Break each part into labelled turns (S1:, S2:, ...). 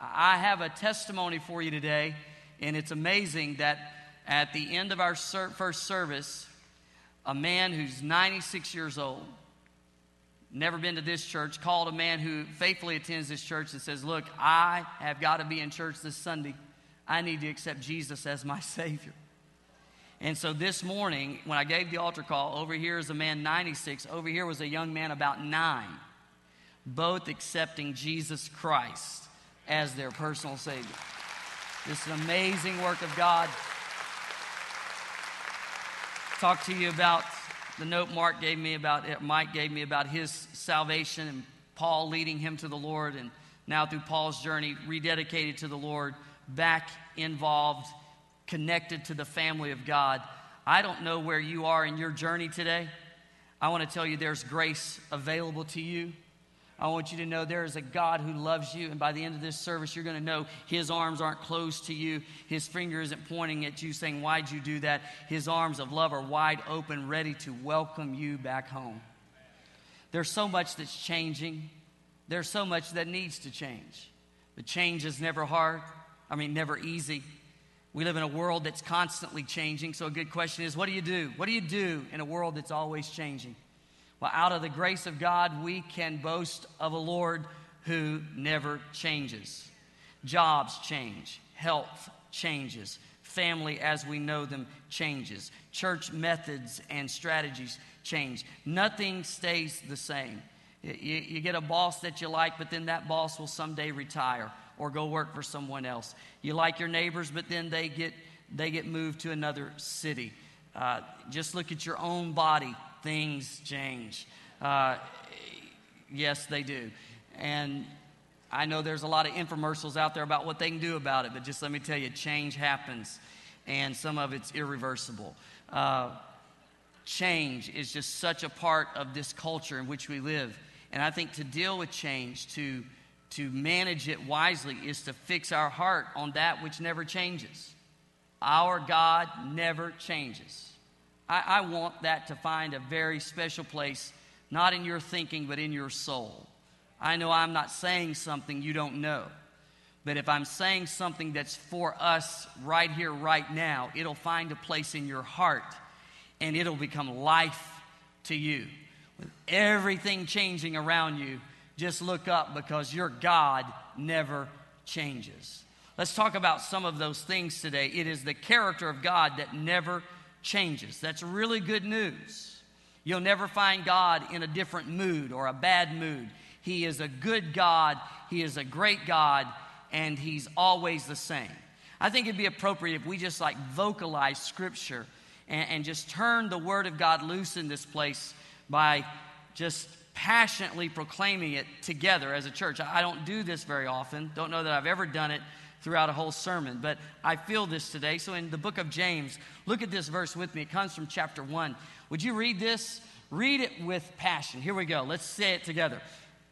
S1: I have a testimony for you today, and it's amazing that at the end of our ser- first service, a man who's 96 years old, never been to this church, called a man who faithfully attends this church and says, Look, I have got to be in church this Sunday. I need to accept Jesus as my Savior. And so this morning, when I gave the altar call, over here is a man 96, over here was a young man about nine, both accepting Jesus Christ as their personal Savior. This is an amazing work of God. Talk to you about the note Mark gave me about it, Mike gave me about his salvation and Paul leading him to the Lord, and now through Paul's journey, rededicated to the Lord, back involved, connected to the family of God. I don't know where you are in your journey today. I want to tell you there's grace available to you. I want you to know there is a God who loves you, and by the end of this service, you're going to know His arms aren't closed to you. His finger isn't pointing at you saying, Why'd you do that? His arms of love are wide open, ready to welcome you back home. There's so much that's changing, there's so much that needs to change. But change is never hard, I mean, never easy. We live in a world that's constantly changing, so a good question is what do you do? What do you do in a world that's always changing? Well, out of the grace of God, we can boast of a Lord who never changes. Jobs change, health changes, family as we know them changes, church methods and strategies change. Nothing stays the same. You, you, get a boss that you like, but then that boss will someday retire or go work for someone else. You like your neighbors, but then they get, they get moved to another city. Uh, just look at your own body things change. Uh, yes, they do. And I know there's a lot of infomercials out there about what they can do about it, but just let me tell you, change happens, and some of it's irreversible. Uh, change is just such a part of this culture in which we live. And I think to deal with change, to, to manage it wisely, is to fix our heart on that which never changes. Our God never changes. I, I want that to find a very special place, not in your thinking, but in your soul. I know I'm not saying something you don't know. But if I'm saying something that's for us right here, right now, it'll find a place in your heart and it'll become life to you. With everything changing around you, just look up because your God never changes. Let's talk about some of those things today. It is the character of God that never changes. That's really good news. You'll never find God in a different mood or a bad mood. He is a good God, He is a great God, and He's always the same. I think it'd be appropriate if we just like vocalize Scripture and, and just turn the Word of God loose in this place by just passionately proclaiming it together as a church. I don't do this very often, don't know that I've ever done it throughout a whole sermon, but I feel this today. So, in the book of James, look at this verse with me. It comes from chapter 1. Would you read this? Read it with passion. Here we go. Let's say it together.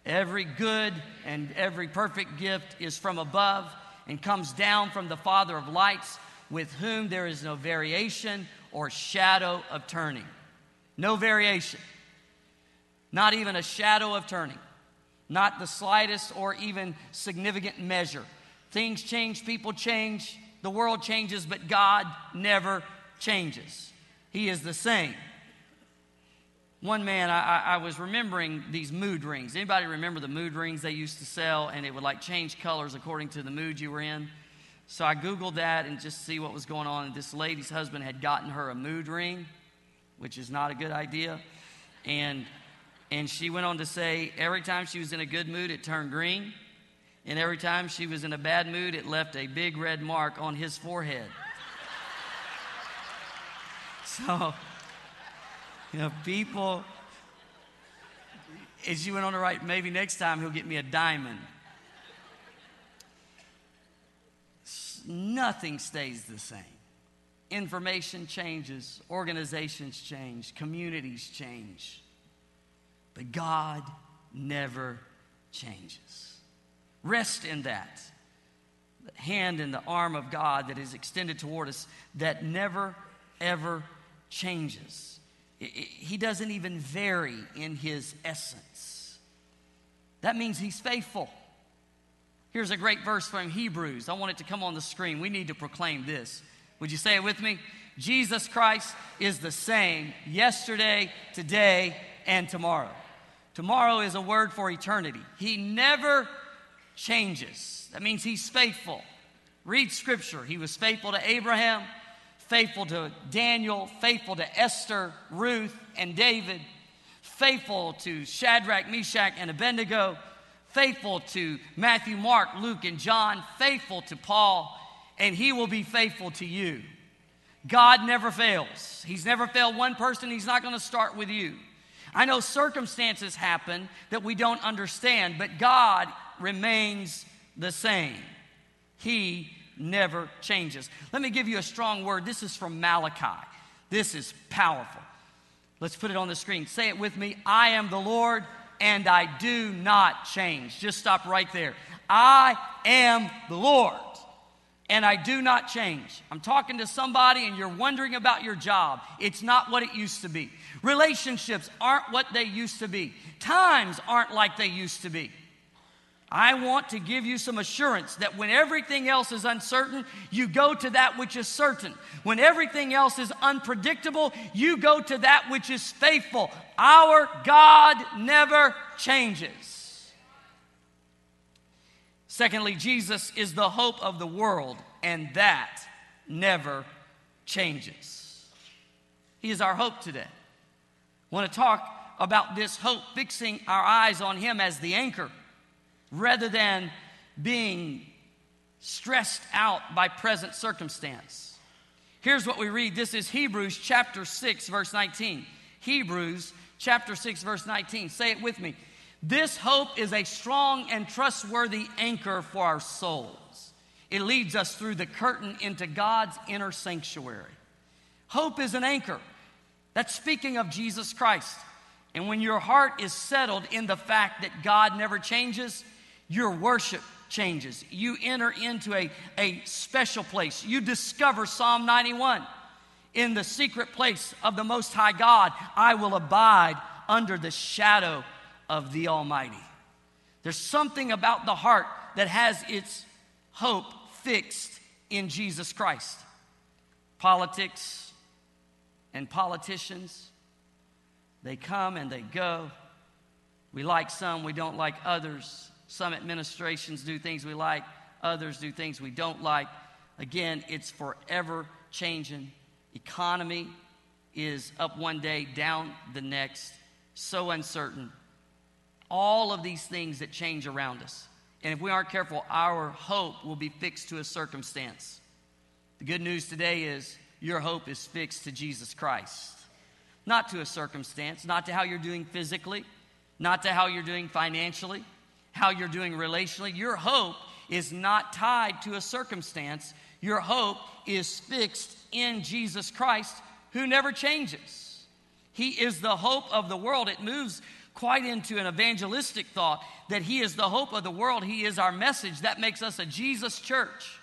S1: Every good and every perfect gift is from above and comes down from the Father of lights, with whom there is no variation or shadow of turning. No variation. Not even a shadow of turning. Not the slightest or even significant measure. Things change, people change, the world changes, but God never changes. He is the same. One man, I, I, was remembering these mood rings. Anybody remember the mood rings they used to sell, and it would like change colors according to the mood you were in? So I Googled that and just see what was going on. And this lady's husband had gotten her a mood ring, which is not a good idea. And, and she went on to say every time she was in a good mood, it turned green. And every time she was in a bad mood, it left a big red mark on his forehead. so, you know, people, as you went on to write, maybe next time he'll get me a diamond. Nothing stays the same. Information changes, organizations change, communities change. But God never changes. Rest in that. The hand and the arm of God that is extended toward us that never, ever changes. He doesn't even vary in his essence. That means he's faithful. Here's a great verse from Hebrews. I want it to come on the screen. We need to proclaim this. Would you say it with me? Jesus Christ is the same yesterday, today, and tomorrow. Tomorrow is a word for eternity. He never changes. That means he's faithful. Read scripture. He was faithful to Abraham, faithful to Daniel, faithful to Esther, Ruth, and David, faithful to Shadrach, Meshach, and Abednego, faithful to Matthew, Mark, Luke, and John, faithful to Paul, and he will be faithful to you. God never fails. He's never failed one person, he's not going to start with you. I know circumstances happen that we don't understand, but God remains the same. He never changes. Let me give you a strong word. This is from Malachi. This is powerful. Let's put it on the screen. Say it with me I am the Lord and I do not change. Just stop right there. I am the Lord and I do not change. I'm talking to somebody and you're wondering about your job. It's not what it used to be. Relationships aren't what they used to be. Times aren't like they used to be. I want to give you some assurance that when everything else is uncertain, you go to that which is certain. When everything else is unpredictable, you go to that which is faithful. Our God never changes. Secondly, Jesus is the hope of the world, and that never changes. He is our hope today. I want to talk about this hope, fixing our eyes on Him as the anchor rather than being stressed out by present circumstance. Here's what we read. This is Hebrews chapter 6, verse 19. Hebrews chapter 6, verse 19. Say it with me. This hope is a strong and trustworthy anchor for our souls. It leads us through the curtain into God's inner sanctuary. Hope is an anchor. That's speaking of Jesus Christ. And when your heart is settled in the fact that God never changes, your worship changes. You enter into a, a special place. You discover Psalm 91. In the secret place of the Most High God, I will abide under the shadow of the Almighty. There's something about the heart that has its hope fixed in Jesus Christ. Politics and politicians, they come and they go. We like some, we don't like others. Some administrations do things we like, others do things we don't like. Again, it's forever changing. Economy is up one day, down the next, so uncertain. All of these things that change around us. And if we aren't careful, our hope will be fixed to a circumstance. The good news today is your hope is fixed to Jesus Christ, not to a circumstance, not to how you're doing physically, not to how you're doing financially, how you're doing relationally. Your hope is not tied to a circumstance, your hope is fixed in Jesus Christ, who never changes. He is the hope of the world. It moves quite into an evangelistic thought that He is the hope of the world. He is our message. That makes us a Jesus church.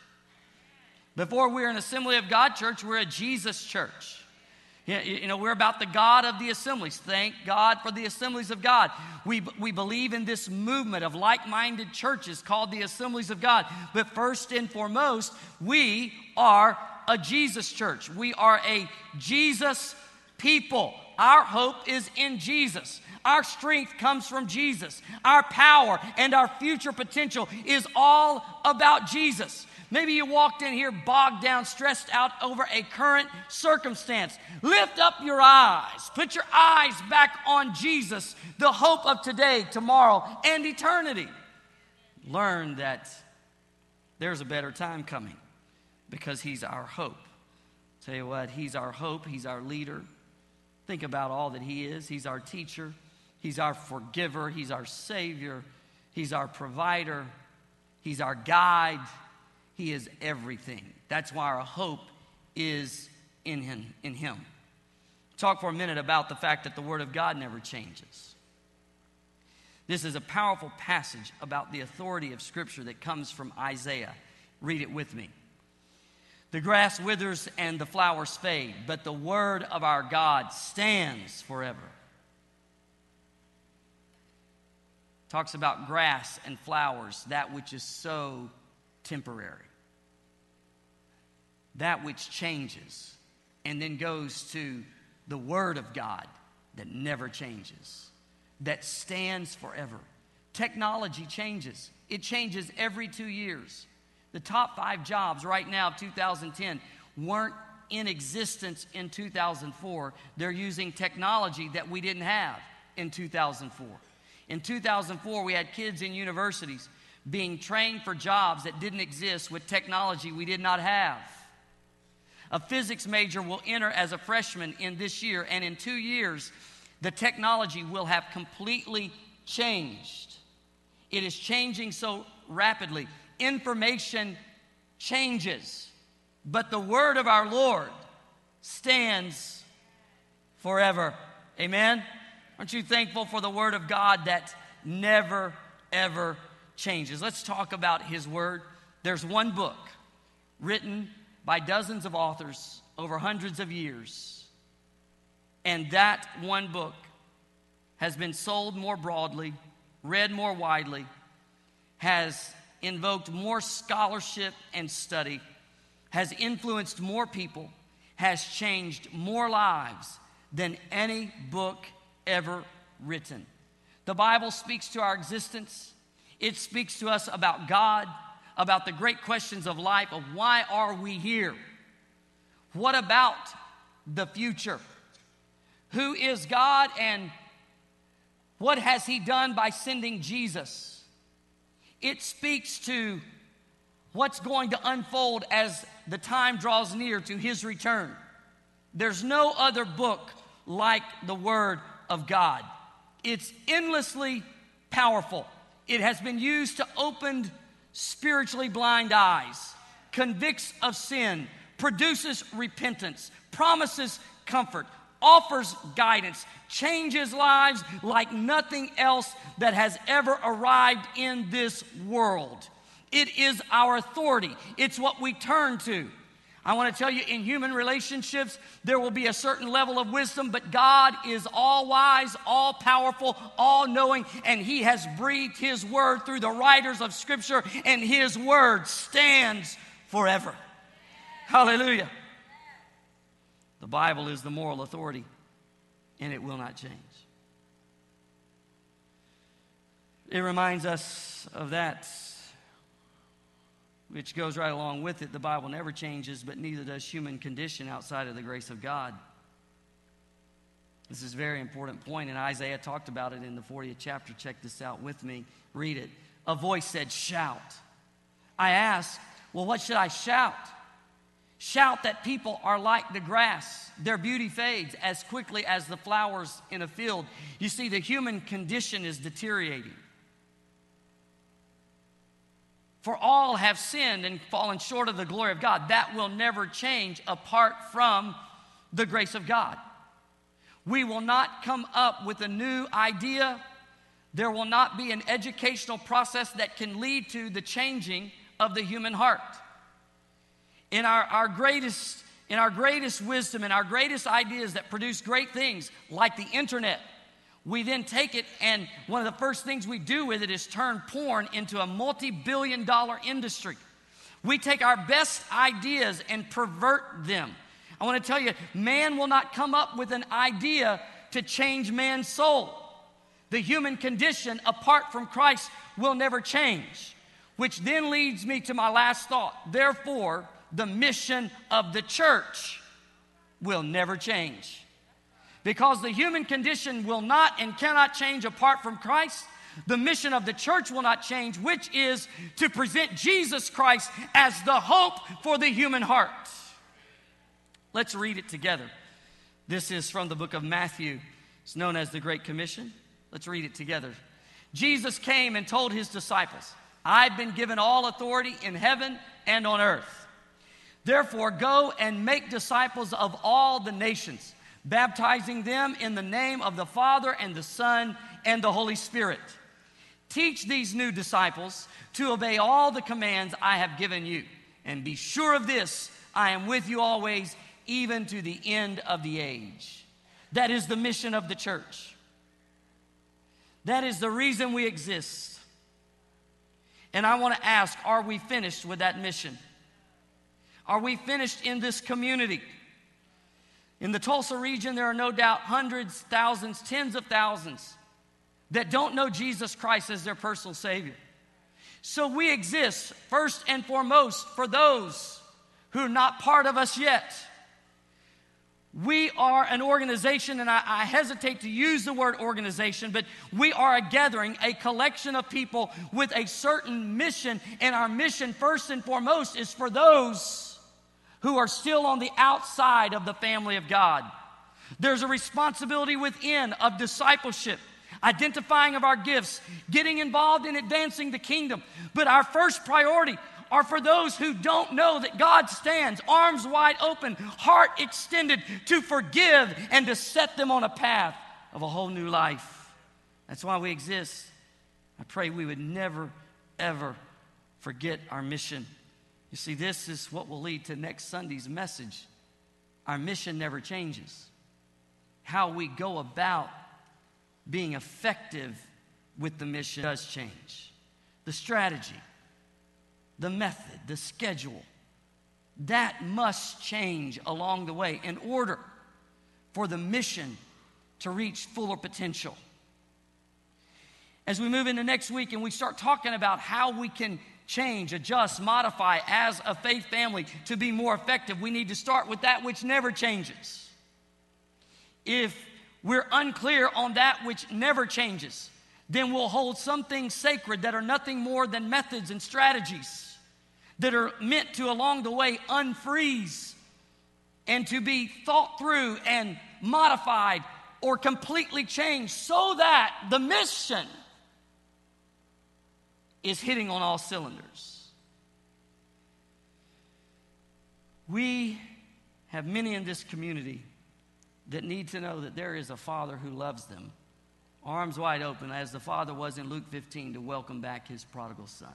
S1: Before we're an Assembly of God church, we're a Jesus church. You know, we're about the God of the assemblies. Thank God for the assemblies of God. We, we believe in this movement of like minded churches called the assemblies of God. But first and foremost, we are a Jesus church. We are a Jesus people. Our hope is in Jesus. Our strength comes from Jesus. Our power and our future potential is all about Jesus. Maybe you walked in here bogged down, stressed out over a current circumstance. Lift up your eyes. Put your eyes back on Jesus, the hope of today, tomorrow, and eternity. Learn that there's a better time coming because He's our hope. Tell you what, He's our hope, He's our leader. Think about all that He is. He's our teacher, He's our forgiver, He's our Savior, He's our provider, He's our guide. He is everything. That's why our hope is in him, in him. Talk for a minute about the fact that the Word of God never changes. This is a powerful passage about the authority of Scripture that comes from Isaiah. Read it with me. The grass withers and the flowers fade, but the Word of our God stands forever. talks about grass and flowers, that which is so temporary, that which changes, and then goes to the Word of God that never changes, that stands forever. Technology changes, it changes every two years. The top five jobs right now of 2010 weren't in existence in 2004. They're using technology that we didn't have in 2004. In 2004, we had kids in universities being trained for jobs that didn't exist with technology we did not have. A physics major will enter as a freshman in this year, and in two years, the technology will have completely changed. It is changing so rapidly. Information changes, but the word of our Lord stands forever. Amen. Aren't you thankful for the Word of God that never, ever changes? Let's talk about His Word. There's one book written by dozens of authors over hundreds of years, and that one book has been sold more broadly, read more widely, has invoked more scholarship and study, has influenced more people, has changed more lives than any book ever written. The Bible speaks to our existence, it speaks to us about God, about the great questions of life of why are we here? What about the future? Who is God and what has He done by sending Jesus? It speaks to what's going to unfold as the time draws near to His return. There's no other book like the Word of God. It's endlessly powerful. It has been used to open spiritually blind eyes, convicts of sin, produces repentance, promises comfort, offers guidance, changes lives like nothing else that has ever arrived in this world. It is our authority, it's what we turn to. I want to tell you in human relationships, there will be a certain level of wisdom, but God is all wise, all powerful, all knowing, and He has breathed His word through the writers of Scripture, and His word stands forever. Hallelujah. The Bible is the moral authority, and it will not change. It reminds us of that which goes right along with it. The Bible never changes, but neither does human condition outside of the grace of God. This is a very important point, and Isaiah talked about it in the 40th chapter. Check this out with me. Read it. A voice said, Shout. I asked, Well, what should I shout? Shout that people are like the grass. Their beauty fades as quickly as the flowers in a field. You see, the human condition is deteriorating. For all have sinned and fallen short of the glory of God. That will never change apart from the grace of God. We will not come up with a new idea. There will not be an educational process that can lead to the changing of the human heart. In our, our greatest in our greatest wisdom and our greatest ideas that produce great things like the internet we then take it, and one of the first things we do with it is turn porn into a multi billion dollar industry. We take our best ideas and pervert them. I want to tell you, man will not come up with an idea to change man's soul. The human condition, apart from Christ, will never change. Which then leads me to my last thought. Therefore, the mission of the church will never change. Because the human condition will not and cannot change apart from Christ, the mission of the church will not change, which is to present Jesus Christ as the hope for the human heart. Let's read it together. This is from the book of Matthew. It's known as the Great Commission. Let's read it together. Jesus came and told his disciples, I've been given all authority in heaven and on earth. Therefore, go and make disciples of all the nations baptizing them in the name of the Father and the Son and the Holy Spirit. Teach these new disciples to obey all the commands I have given you. And be sure of this I am with you always, even to the end of the age. That is the mission of the church. That is the reason we exist. And I want to ask are we finished with that mission? Are we finished in this community? In the Tulsa region, there are no doubt hundreds, thousands, tens of thousands that don't know Jesus Christ as their personal Savior. So we exist first and foremost for those who are not part of us yet. We are an organization, and I, I, hesitate to use the word organization, but we are a gathering, a collection of people with a certain mission. And our mission, first and foremost, is for those who are still on the outside of the family of God. There's a responsibility within of discipleship, identifying of our gifts, getting involved in advancing the kingdom. But our first priority are for those who don't know that God stands, arms wide open, heart extended to forgive and to set them on a path of a whole new life. That's why we exist. I pray we would never, ever forget our mission. You see, this is what will lead to next Sunday's message. Our mission never changes. How we go about being effective with the mission does change. The strategy, the method, the schedule, that must change along the way in order for the mission to reach fuller potential. As we move into next week and we start talking about how we can change, adjust, modify as a faith family to be more effective, we need to start with that which never changes. If we're unclear on that which never changes, then we'll hold some things sacred that are nothing more than methods and strategies that are meant to, along the way, unfreeze and to be thought through and modified or completely changed so that the mission is hitting on all cylinders. We have many in this community that need to know that there is a Father who loves them, arms wide open, as the Father was in Luke 15 to welcome back his prodigal son.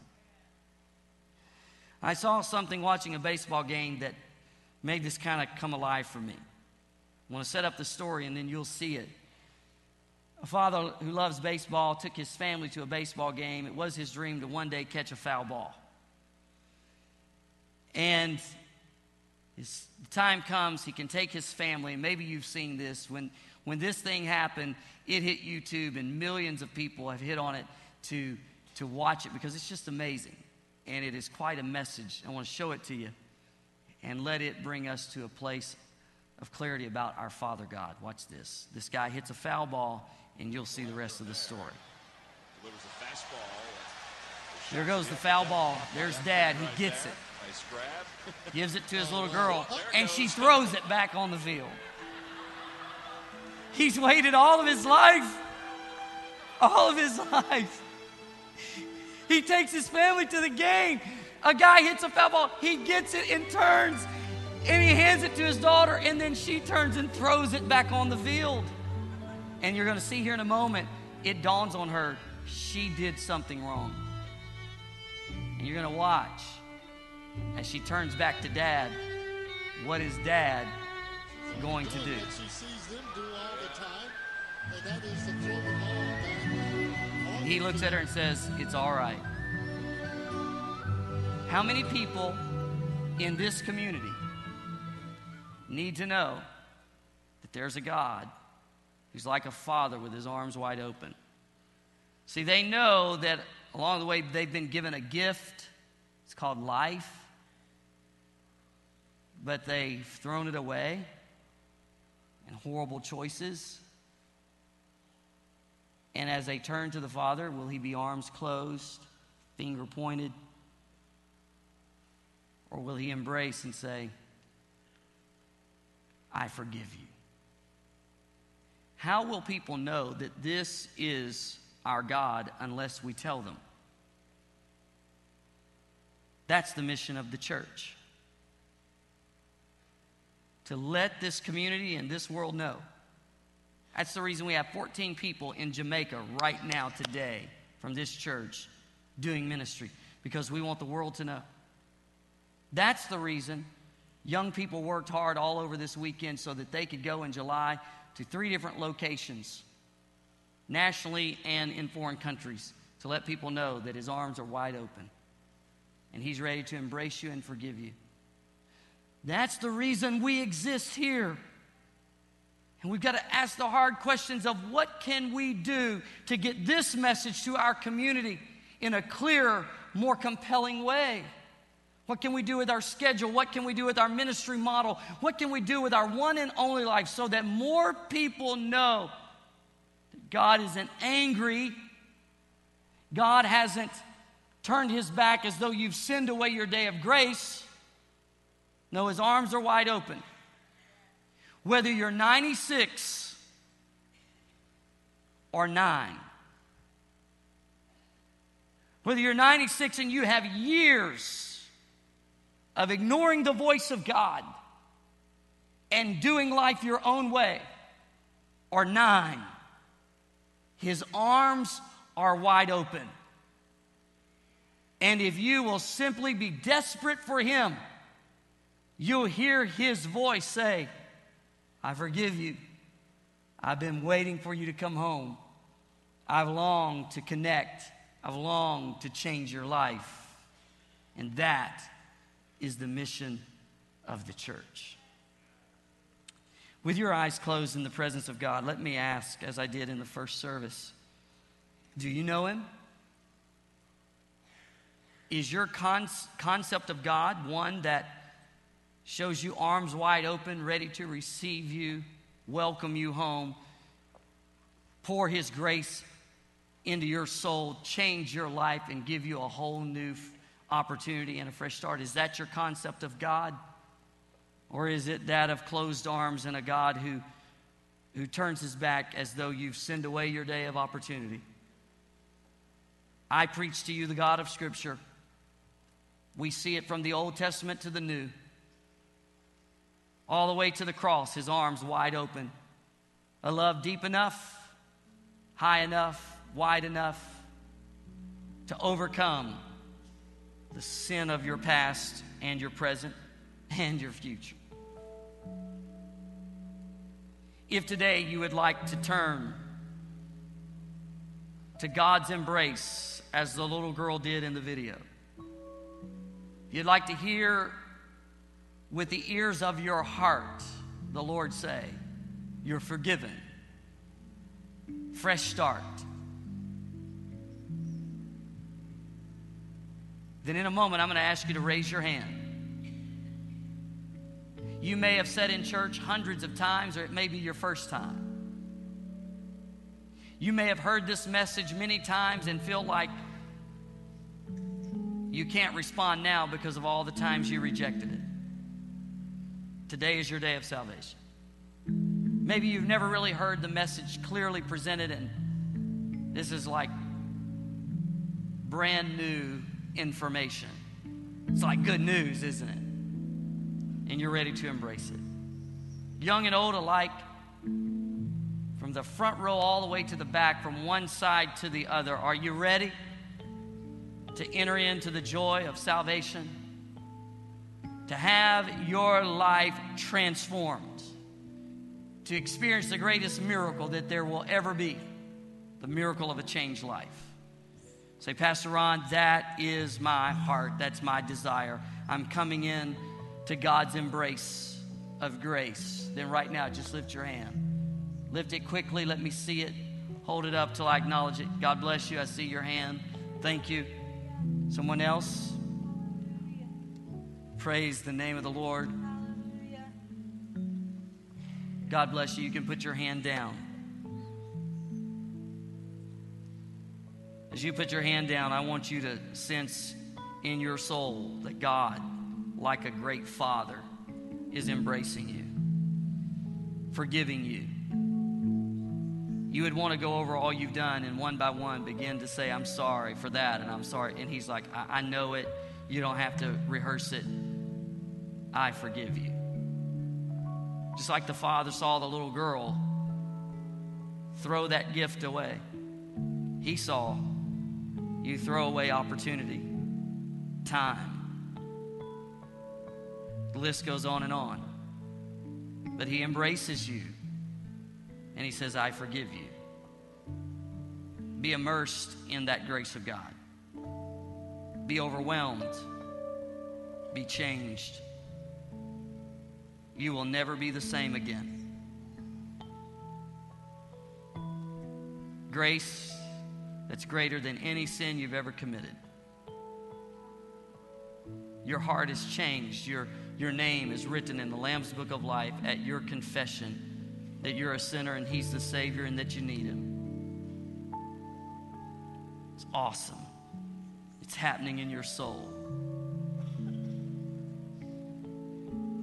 S1: I saw something watching a baseball game that made this kind of come alive for me. I want to set up the story and then you'll see it. A father who loves baseball took his family to a baseball game. It was his dream to one day catch a foul ball. And his time comes, he can take his family, and maybe you've seen this. When, when this thing happened, it hit YouTube, and millions of people have hit on it to, to watch it because it's just amazing and it is quite a message. I want to show it to you and let it bring us to a place of clarity about our Father God. Watch this. This guy hits a foul ball, and you'll see the rest of the story. There goes the foul ball. There's dad. He gets it. Gives it to his little girl, and she throws it back on the field. He's waited all of his life. All of his life. He takes his family to the game. A guy hits a foul ball, he gets it and turns, and he hands it to his daughter, and then she turns and throws it back on the field. And you're going to see here in a moment, it dawns on her she did something wrong. And you're going to watch as she turns back to dad what is dad going to do? he looks at her and says, It's all right. How many people in this community need to know that there's a God who's like a father with his arms wide open? See, they know that along the way they've been given a gift. It's called life. But they've thrown it away in horrible choices. And as they turn to the Father, will he be arms closed, finger pointed? Or will he embrace and say, I forgive you? How will people know that this is our God unless we tell them? That's the mission of the church. To let this community and this world know that's the reason we have 14 people in Jamaica right now, today, from this church doing ministry, because we want the world to know. That's the reason young people worked hard all over this weekend so that they could go in July to three different locations nationally and in foreign countries, to let people know that his arms are wide open and he's ready to embrace you and forgive you. That's the reason we exist here. And we've got to ask the hard questions of what can we do to get this message to our community in a clearer, more compelling way? What can we do with our schedule? What can we do with our ministry model? What can we do with our one and only life so that more people know that God isn't angry? God hasn't turned his back as though you've sinned away your day of grace. No, his arms are wide open. Whether you're 96 or 9, whether you're 96 and you have years of ignoring the voice of God and doing life your own way, or 9, his arms are wide open. And if you will simply be desperate for him, you'll hear his voice say, I forgive you. I've been waiting for you to come home. I've longed to connect. I've longed to change your life. And that is the mission of the church. With your eyes closed in the presence of God, let me ask, as I did in the first service do you know him? Is your con- concept of God one that shows you arms wide open, ready to receive you, welcome you home, pour His grace into your soul, change your life, and give you a whole new opportunity and a fresh start? Is that your concept of God? Or is it that of closed arms and a God who, who turns his back as though you've sinned away your day of opportunity? I preach to you the God of Scripture. We see it from the Old Testament to the New all the way to the cross, his arms wide open. A love deep enough, high enough, wide enough to overcome the sin of your past and your present and your future. If today you would like to turn to God's embrace as the little girl did in the video, you'd like to hear with the ears of your heart, the Lord say, You're forgiven. Fresh start. Then, in a moment, I'm going to ask you to raise your hand. You may have said in church hundreds of times, or it may be your first time. You may have heard this message many times and feel like you can't respond now because of all the times you rejected it. Today is your day of salvation. Maybe you've never really heard the message clearly presented, and this is like brand new information. It's like good news, isn't it? And you're ready to embrace it. Young and old alike, from the front row all the way to the back, from one side to the other, are you ready to enter into the joy of salvation? to have your life transformed, to experience the greatest miracle that there will ever be the miracle of a changed life. Say, Pastor Ron, that is my heart. That's my desire. I'm coming in to God's embrace of grace. Then, right now, just lift your hand. Lift it quickly. Let me see it. Hold it up till I acknowledge it. God bless you. I see your hand. Thank you. Someone else? Praise the name of the Lord. God bless you. You can put your hand down. As you put your hand down, I want you to sense in your soul that God, like a great father, is embracing you, forgiving you. You would want to go over all you've done and one by one begin to say, I'm sorry for that, and I'm sorry. And He's like, I, I know it. You don't have to rehearse it. I forgive you. Just like the father saw the little girl throw that gift away, he saw you throw away opportunity, time. The list goes on and on. But he embraces you and he says, I forgive you. Be immersed in that grace of God. Be overwhelmed. Be changed. You will never be the same again. Grace that's greater than any sin you've ever committed. Your heart is changed. Your, your name is written in the Lamb's Book of Life at your confession that you're a sinner and He's the Savior and that you need Him. It's awesome. It's happening in your soul.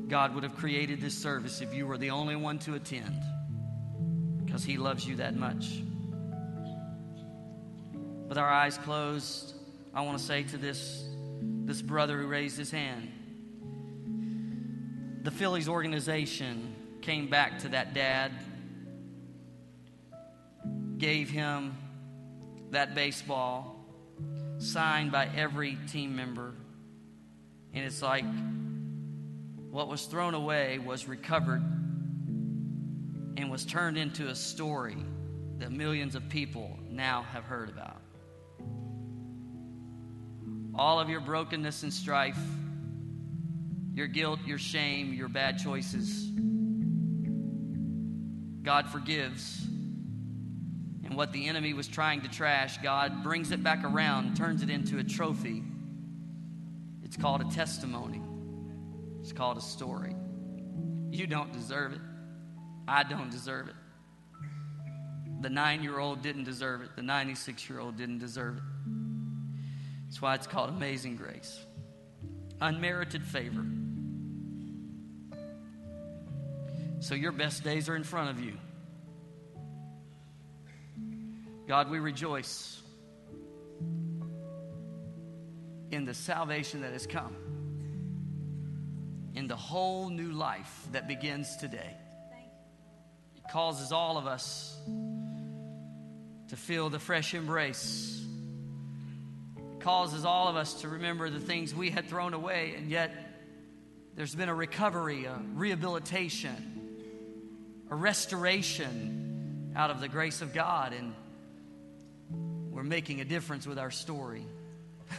S1: God would have created this service if you were the only one to attend because He loves you that much. With our eyes closed, I want to say to this, this brother who raised his hand the Phillies organization came back to that dad, gave him that baseball, signed by every team member. And it's like what was thrown away was recovered and was turned into a story that millions of people now have heard about. All of your brokenness and strife your guilt, your shame, your bad choices. God forgives. And what the enemy was trying to trash, God brings it back around, turns it into a trophy. It's called a testimony, it's called a story. You don't deserve it. I don't deserve it. The nine year old didn't deserve it. The 96 year old didn't deserve it. That's why it's called amazing grace. Unmerited favor. So your best days are in front of you. God, we rejoice in the salvation that has come, in the whole new life that begins today. It causes all of us to feel the fresh embrace. Causes all of us to remember the things we had thrown away, and yet there's been a recovery, a rehabilitation a restoration out of the grace of God, and we're making a difference with our story.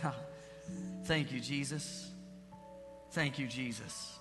S1: Thank you, Jesus. Thank you, Jesus.